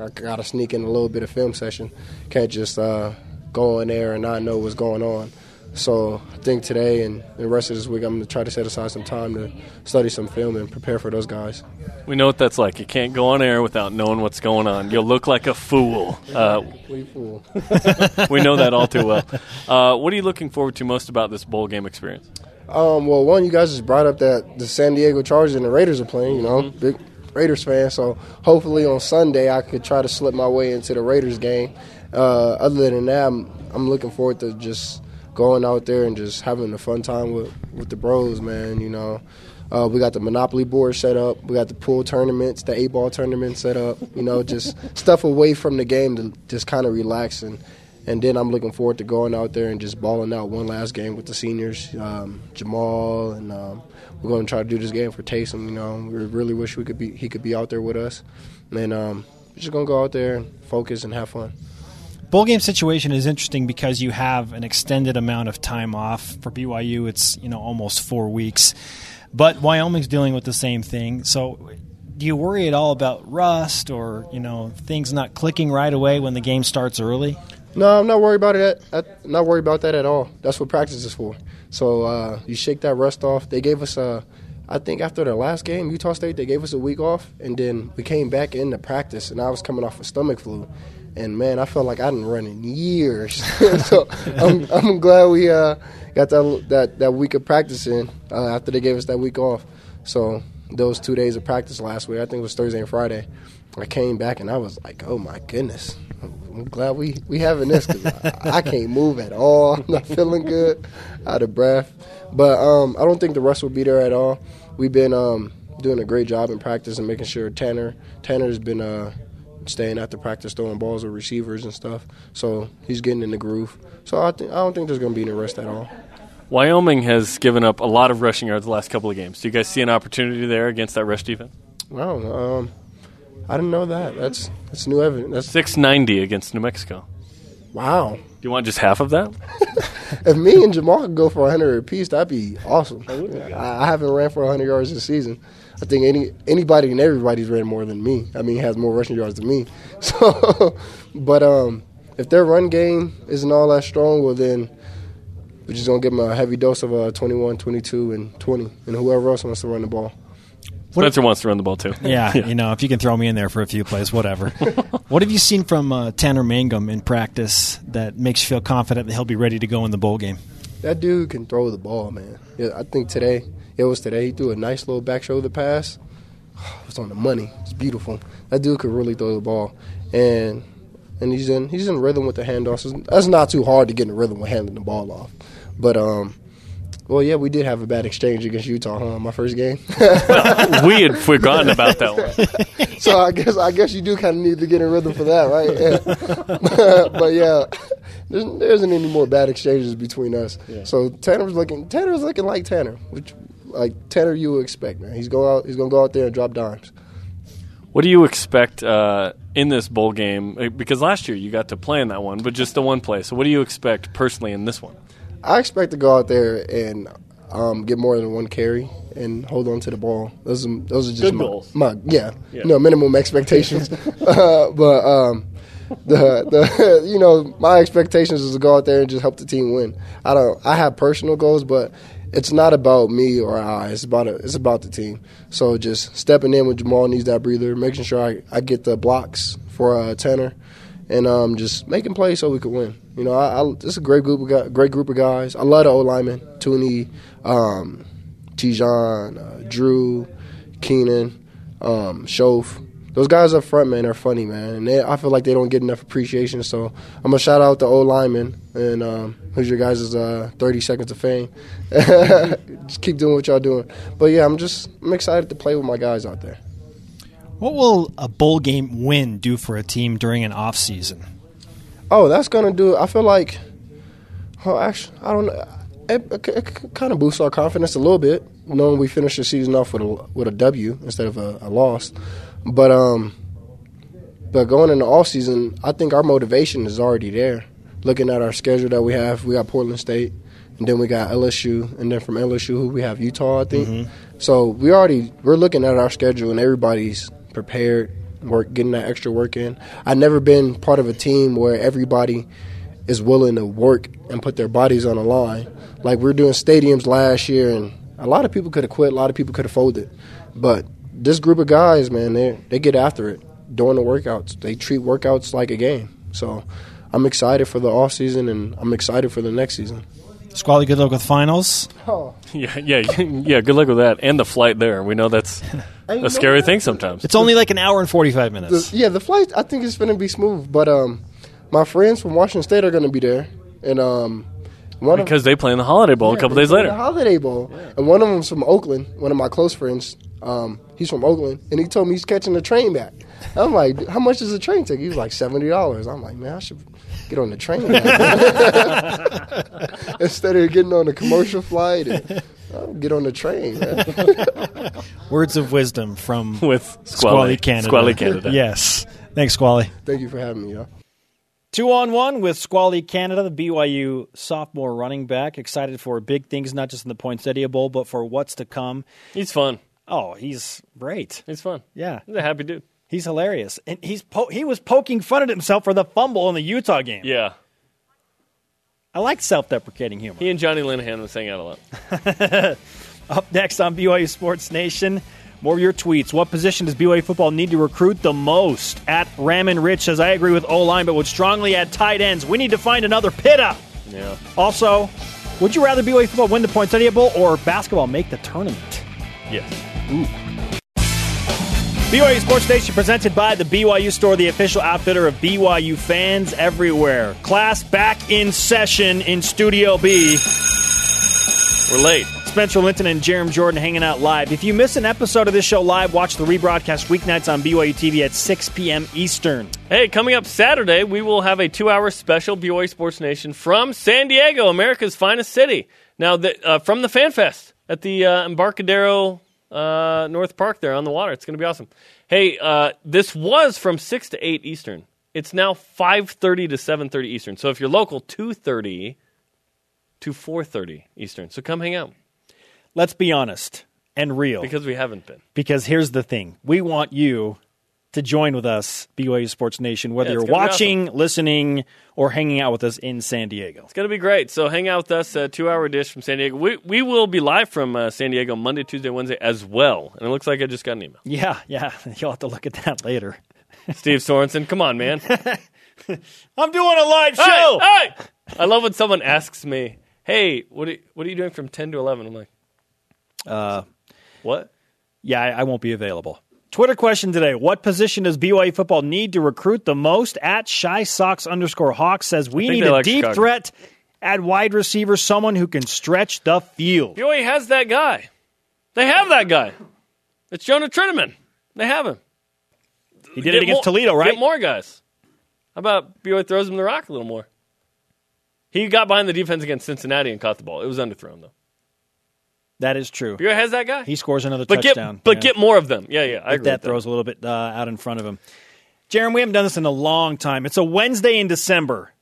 I gotta sneak in a little bit of film session. Can't just uh, go in there and not know what's going on. So I think today and the rest of this week, I'm going to try to set aside some time to study some film and prepare for those guys. We know what that's like. You can't go on air without knowing what's going on. You'll look like a fool. Uh, We fool. we know that all too well. Uh, what are you looking forward to most about this bowl game experience? Um, well, one, you guys just brought up that the San Diego Chargers and the Raiders are playing. You know, big Raiders fan. So hopefully on Sunday I could try to slip my way into the Raiders game. Uh, other than that, I'm, I'm looking forward to just going out there and just having a fun time with with the bros, man. You know. Uh, we got the Monopoly board set up. We got the pool tournaments, the eight ball tournament set up. You know, just stuff away from the game to just kind of relax and And then I'm looking forward to going out there and just balling out one last game with the seniors, um, Jamaal, and um, we're going to try to do this game for Taysom. You know, we really wish we could be he could be out there with us, and um, we're just gonna go out there and focus and have fun. Bowl game situation is interesting because you have an extended amount of time off. For BYU, it's you know almost four weeks, but Wyoming's dealing with the same thing. So, do you worry at all about rust or you know things not clicking right away when the game starts early? No, I'm not worried about it. At, not worried about that at all. That's what practice is for. So uh, you shake that rust off. They gave us a, I think after the last game, Utah State, they gave us a week off, and then we came back into practice, and I was coming off a stomach flu, and man, I felt like I didn't run in years. so I'm, I'm glad we uh, got that, that that week of practice in uh, after they gave us that week off. So those two days of practice last week, I think it was Thursday and Friday. I came back and I was like, oh my goodness, I'm glad we we having this because I, I, can't move at all. I'm not feeling good, out of breath. But um, I don't think the rest will be there at all. We've been um, doing a great job in practice and making sure Tanner Tanner's been uh, staying after practice throwing balls with receivers and stuff. So he's getting in the groove. So I think I don't think there's going to be any rest at all. Wyoming has given up a lot of rushing yards the last couple of games. Do you guys see an opportunity there against that rush defense? Well, um, I didn't know that. That's that's new evidence. That's six ninety against New Mexico. Wow. Do you want just half of that? if me and Jamaal could go for hundred apiece, that'd be awesome. I, I haven't ran for hundred yards this season. I think any anybody and everybody's ran more than me. I mean, has more rushing yards than me. So, but um, if their run game isn't all that strong, well then we're just gonna give them a heavy dose of uh, 21, 22, and 20, and whoever else wants to run the ball. Spencer wants to run the ball too. Yeah, yeah, you know, if you can throw me in there for a few plays, whatever. what have you seen from uh, Tanner Mangum in practice that makes you feel confident that he'll be ready to go in the bowl game? That dude can throw the ball, man. Yeah, I think today, it was today, he threw a nice little back shoulder pass. It was on the money. It's beautiful. That dude could really throw the ball, and and he's in he's in rhythm with the handoffs. That's not too hard to get in rhythm with handing the ball off, but um well, yeah, we did have a bad exchange against Utah, huh? My first game. we had forgotten about that one. so I guess I guess you do kind of need to get in rhythm for that, right? Yeah. but yeah, there's, there isn't any more bad exchanges between us. Yeah. So Tanner's looking Tanner's looking like Tanner, which like Tanner you would expect, man. He's go out he's gonna go out there and drop dimes. What do you expect uh, in this bowl game? Because last year you got to play in that one, but just the one play. So what do you expect personally in this one? I expect to go out there and um, get more than one carry and hold on to the ball. Those are, those are just Good my, goals. my yeah, yeah, no minimum expectations. uh, but um, the the you know my expectations is to go out there and just help the team win. I don't. I have personal goals, but it's not about me or I. It's about a, it's about the team. So just stepping in when Jamaal needs that breather, making sure I, I get the blocks for uh, Tanner, and um, just making plays so we could win. You know, I, I, a great group of guys, great group of guys. I love the O linemen, Tooney, um, Tejan, uh, Drew, Keenan, um, Shof. Those guys up front, man, are funny, man. And they, I feel like they don't get enough appreciation. So I'm gonna shout out the old linemen and um, who's your guys' uh, 30 seconds of fame. just keep doing what y'all doing. But yeah, I'm just I'm excited to play with my guys out there. What will a bowl game win do for a team during an off season? Oh, that's gonna do. I feel like. Oh, actually, I don't know. It, it, it kind of boosts our confidence a little bit, knowing we finished the season off with a with a W instead of a, a loss. But um, but going into off season, I think our motivation is already there. Looking at our schedule that we have, we got Portland State, and then we got LSU, and then from LSU we have Utah, I think. Mm-hmm. So we already we're looking at our schedule, and everybody's prepared work, getting that extra work in. I've never been part of a team where everybody is willing to work and put their bodies on the line. Like we are doing stadiums last year, and a lot of people could have quit, a lot of people could have folded, but this group of guys, man, they they get after it during the workouts. They treat workouts like a game. So I'm excited for the off season, and I'm excited for the next season. Squally, good luck with finals. Oh. Yeah, yeah, yeah. Good luck with that and the flight there. We know that's a scary thing sometimes. It's only like an hour and forty five minutes. The, yeah, the flight I think is going to be smooth, but um, my friends from Washington State are going to be there, and um, one because of, they play in the Holiday Bowl yeah, a couple days later. The Holiday Bowl, yeah. and one of them's from Oakland. One of my close friends, um, he's from Oakland, and he told me he's catching the train back. I'm like, how much does the train ticket? He's like seventy dollars. I'm like, man, I should get on the train. Instead of getting on a commercial flight, I'll get on the train. Words of wisdom from with Squally Canada. Squally Canada. Yes. Thanks, Squally. Thank you for having me, y'all. Two on one with Squally Canada, the BYU sophomore running back. Excited for big things, not just in the Poinsettia Bowl, but for what's to come. He's fun. Oh, he's great. He's fun. Yeah, He's a happy dude. he's hilarious, and he's po- he was poking fun at himself for the fumble in the Utah game. Yeah. I like self-deprecating humor. He and Johnny Linehan was hanging out a lot. Up next on BYU Sports Nation, more of your tweets. What position does BYU football need to recruit the most? At Ramin Rich says, I agree with O line, but would strongly add tight ends. We need to find another Pitta. Yeah. Also, would you rather BYU football win the Poinsettia Bowl or basketball make the tournament? Yes. Ooh. BYU Sports Nation presented by the BYU Store, the official outfitter of BYU fans everywhere. Class back in session in Studio B. We're late. Spencer Linton and Jarom Jordan hanging out live. If you miss an episode of this show live, watch the rebroadcast weeknights on BYU TV at 6 p.m. Eastern. Hey, coming up Saturday, we will have a two-hour special BYU Sports Nation from San Diego, America's finest city. Now, the, uh, from the Fan Fest at the uh, Embarcadero uh, North Park there on the water. It's going to be awesome. Hey, uh, this was from six to eight Eastern. It's now five thirty to seven thirty Eastern. So if you're local, two thirty to four thirty Eastern. So come hang out Let's be honest and real. because we haven't been. because here's the thing we want you to join with us, BYU Sports Nation, whether Yeah, you're watching, listening, or hanging out with us in San Diego. It's going to be great. So hang out with us, uh, two hour dish from San Diego. We, we will be live from uh, San Diego Monday, Tuesday, Wednesday as well. And it looks like I just got an email. Yeah, yeah. You'll have to look at that later. Steve Sorensen, come on, man. I'm doing a live show. hey! I love when someone asks me, "Hey, what are you, what are you doing from ten to 11? I'm like, Uh, "What?" yeah, I, I won't be available. Twitter question today. What position does BYU football need to recruit the most? At Shy Sox underscore Hawk says we need a like deep Chicago. threat at wide receiver, someone who can stretch the field. BYU has that guy. They have that guy. It's Jonah Trinnaman. They have him. He did Get it against more- Toledo, right? Get more guys. How about BYU throws him the rock a little more? He got behind the defense against Cincinnati and caught the ball. It was underthrown though. That is true. BYU has that guy. He scores another but touchdown. get but Yeah. get more of them. Yeah, yeah. I If agree. that with throws a little bit uh, out in front of him. Jarom, we haven't done this in a long time. It's a Wednesday in December.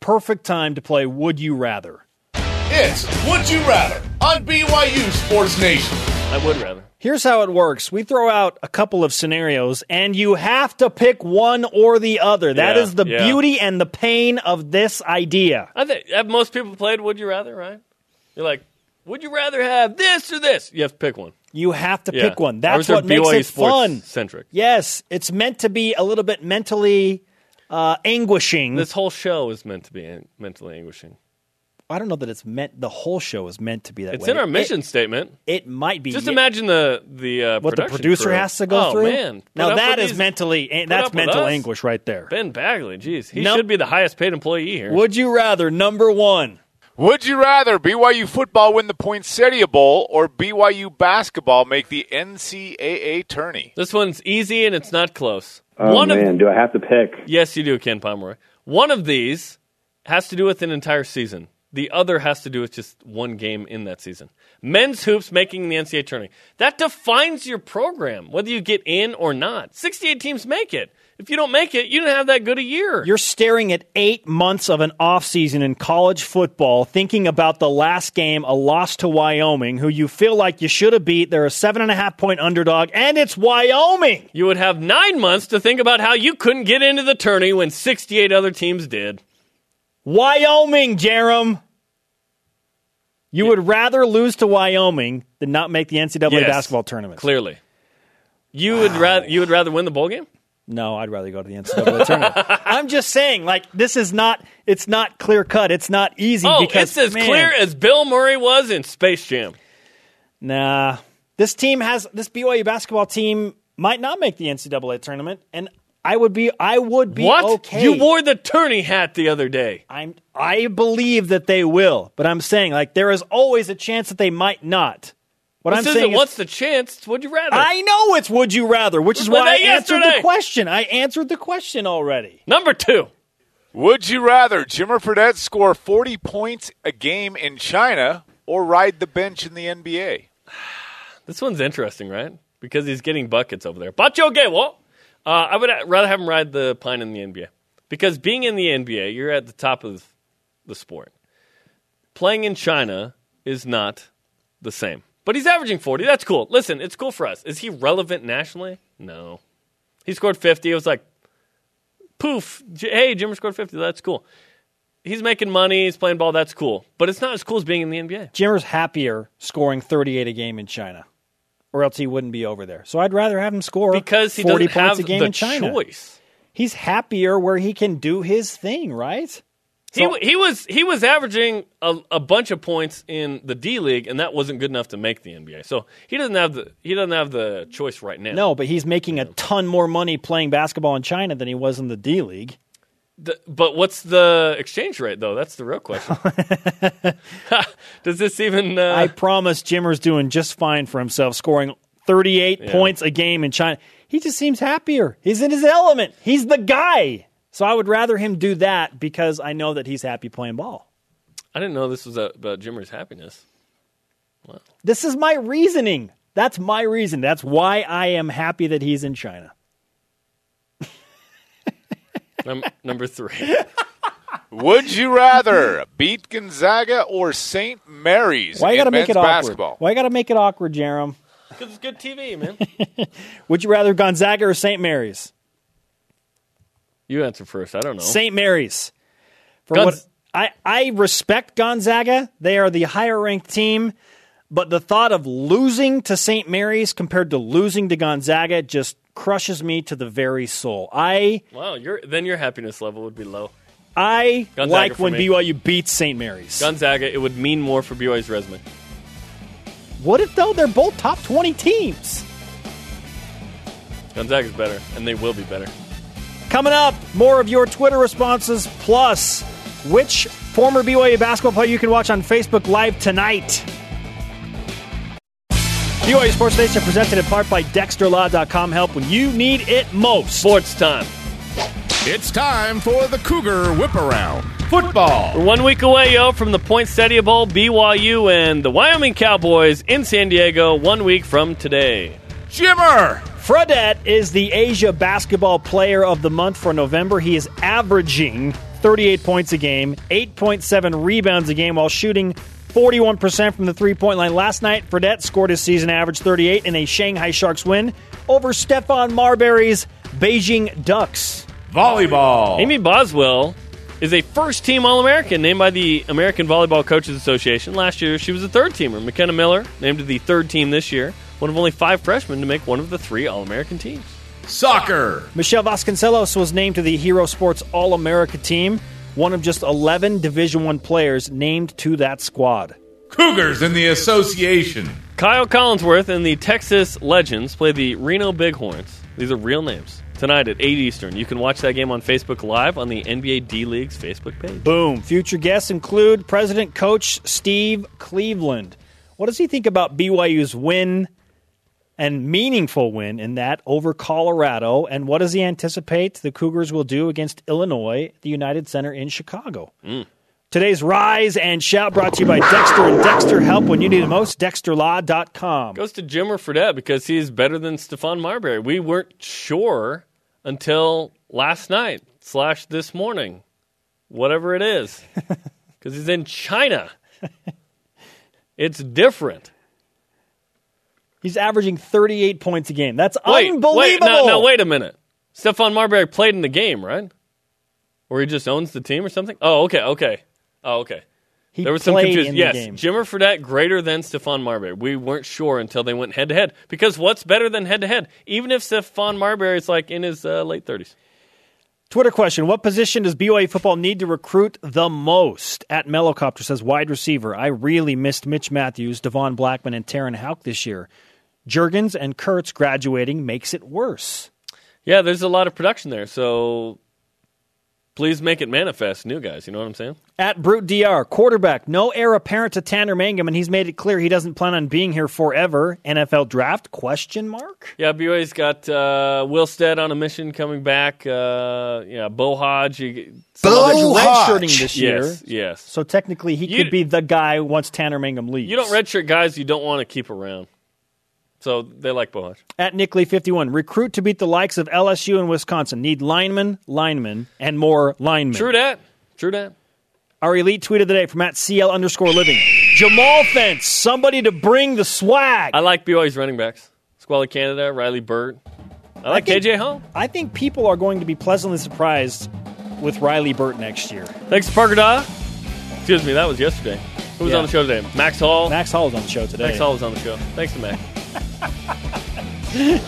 Perfect time to play Would You Rather. It's Would You Rather on BYU Sports Nation. I would rather. Here's how it works. We throw out a couple of scenarios, and you have to pick one or the other. That Yeah, is the yeah. beauty and the pain of this idea. I think have most people played Would You Rather, right? You're like, would you rather have this or this? You have to pick one. You have to Yeah. pick one. That's what makes BYU it fun. Centric. Yes, it's meant to be a little bit mentally uh, anguishing. This whole show is meant to be an- mentally anguishing. I don't know that it's meant. The whole show is meant to be that It's way. in our mission It, statement. it might be. Just imagine the the uh, what the producer crew. has to go oh, through. Man, now Put up that is these- mentally that's mental anguish right there. Ben Bagley, jeez, he Nope. should be the highest paid employee here. Would you rather number one? Would you rather BYU football win the Poinsettia Bowl or BYU basketball make the NCAA tourney? This one's easy and it's not close. Oh One man, of do I have to pick? yes, you do, Ken Pomeroy. One of these has to do with an entire season. The other has to do with just one game in that season. Men's hoops making the NCAA tourney. That defines your program, whether you get in or not. 68 teams make it. If you don't make it, you don't have that good a year. You're staring at eight months of an offseason in college football, thinking about the last game, a loss to Wyoming, who you feel like you should have beat. They're a seven and a half point underdog, and it's Wyoming. You would have nine months to think about how you couldn't get into the tourney when 68 other teams did. Wyoming, Jarom. You would rather lose to Wyoming than not make the NCAA Yes, basketball tournament. Clearly, you would rather you would rather win the bowl game. No, I'd rather go to the NCAA tournament. I'm just saying, like this is not. It's not clear cut. It's not easy Oh, because it's as man, clear as Bill Murray was in Space Jam. Nah, this team has this BYU basketball team might not make the NCAA tournament, and I would be. I would be what? okay. You wore the tourney hat the other day. I'm. I believe that they will, but I'm saying like there is always a chance that they might not. What This I'm isn't saying is, what's the chance? Would you rather? I know it's would you rather, which is We why I that answered the question. I answered the question already. Number two. Would you rather Jimmer Fredette score 40 points a game in China or ride the bench in the NBA? This one's interesting, right? Because he's getting buckets over there. Bacho Gewo. Uh, I would rather have him ride the pine in the NBA. Because being in the NBA, you're at the top of the sport. Playing in China is not the same. But he's averaging 40. That's cool. Listen, it's cool for us. Is he relevant nationally? No. He scored 50. It was like, poof. Hey, Jimmer scored 50. That's cool. He's making money. He's playing ball. That's cool. But it's not as cool as being in the NBA. Jimmer's happier scoring 38 a game in China, or else he wouldn't be over there. So I'd rather have him score Because he 40 doesn't points have a game the in China. choice. He's happier where he can do his thing, right? He, he was he was averaging a, a bunch of points in the D League, and that wasn't good enough to make the NBA. So he doesn't have the he doesn't have the choice right now. No, but he's making a ton more money playing basketball in China than he was in the D League. The- but what's the exchange rate though? That's the real question. Does this even? Uh, I promise Jimmer's doing just fine for himself, scoring 38 Yeah. points a game in China. He just seems happier. He's in his element. He's the guy. So I would rather him do that because I know that he's happy playing ball. I didn't know this was about Jimmer's happiness. Wow. This is my reasoning. That's my reason. That's why I am happy that he's in China. Num- number three. Would you rather beat Gonzaga or St. Mary's Why you in got to men's make it awkward? basketball? Why you got to make it awkward, Jarom? Because it's good TV, man. Would you rather Gonzaga or St. Mary's? You answer first. I don't know. St. Mary's. For Gonz- what I, I respect Gonzaga. They are the higher ranked team, but the thought of losing to St. Mary's compared to losing to Gonzaga just crushes me to the very soul. I Wow, your then your happiness level would be low. I Gonzaga like when me. BYU beats St. Mary's. Gonzaga, it would mean more for BYU's resume. what if though they're both top 20 teams? Gonzaga's better, and they will be better. Coming up, more of your Twitter responses, plus which former BYU basketball player you can watch on Facebook Live tonight. BYU Sports Nation presented in part by DexterLaw.com. Help when you need it most. Sports time. It's time for the Cougar Whip Around. Football. We're one week away, yo, from the Poinsettia Bowl, BYU and the Wyoming Cowboys in San Diego. One week from today. Jimmer. Fredette is the Asia Basketball Player of the Month for November. He is averaging 38 points a game, 8.7 rebounds a game while shooting 41% from the three point line. Last night, Fredette scored his season average 38 in a Shanghai Sharks win over Stephon Marbury's Beijing Ducks. Volleyball. Amy Boswell is a first team All American named by the American Volleyball Coaches Association. Last year, she was a third teamer. McKenna Miller named to the third team this year, one of only five freshmen to make one of the three All American teams. Soccer. Michelle Vasconcelos was named to the Hero Sports All America team, one of just 11 Division One players named to that squad. Cougars in the association. Kyle Collinsworth and the Texas Legends play the Reno Bighorns. These are real names. Tonight at 8 Eastern. You can watch that game on Facebook Live on the NBA D League's Facebook page. Boom. Future guests include President Coach Steve Cleveland. What does he think about BYU's win and meaningful win in that over Colorado? And what does he anticipate the Cougars will do against Illinois, the United Center in Chicago? Mm. Today's Rise and Shout brought to you by Dexter and Dexter Help when you need it most. DexterLaw.com. Goes to Jimmer Fredette because he's better than Stephon Marbury. We weren't sure until last night slash this morning, whatever it is, because he's in China. It's different. He's averaging 38 points a game. That's Wait, unbelievable. wait, no, no, wait a minute. Stephon Marbury played in the game, right? Or he just owns the team or something? Oh, okay, okay. Oh, okay. He there was some confusion. in Yes, the game. Jimmer Fredette greater than Stephon Marbury. We weren't sure until they went head to head. Because what's better than head to head? Even if Stephon Marbury is like in his uh, late thirties. Twitter question: What position does BYU football need to recruit the most? At Mellowcopter says wide receiver. I really missed Mitch Mathews, Devon Blackmon, and Terenn Houk this year. Juergens and Kurtz graduating makes it worse. Yeah, there's a lot of production there. So please make it manifest, new guys. You know what I'm saying? At Brute DR, quarterback, no heir apparent to Tanner Mangum, and he's made it clear he doesn't plan on being here forever. NFL draft? Question mark. Yeah, BYU's got uh, Will Stead on a mission coming back. Uh, yeah, Beau Hoge. You, Beau other- redshirting this year. Yes, yes. So technically, he You- could be the guy once Tanner Mangum leaves. You don't redshirt guys you don't want to keep around. So they like Beau At Nick Lee 51, recruit to beat the likes of LSU and Wisconsin. Need linemen, linemen, and more linemen. True that. True that. Our elite tweet of the day from at CL underscore living. Jamal Fence, somebody to bring the swag. I like BYU's running backs. Squally Canada, Riley Burt. I like think- KJ Home. I think people are going to be pleasantly surprised with Riley Burt next year. Thanks to Parker Daw. Excuse me, that was yesterday. Who was Yeah. on the show today? Max Hall. Max Hall is on the show today. Max Hall was on the show. Thanks to Max.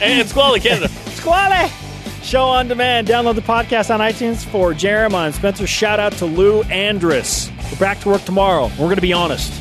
And Squally Canada. Squally! Show on demand. Download the podcast on iTunes for Jeremiah and Spencer. Shout out to Lou Andrus. We're back to work tomorrow. We're going to be honest.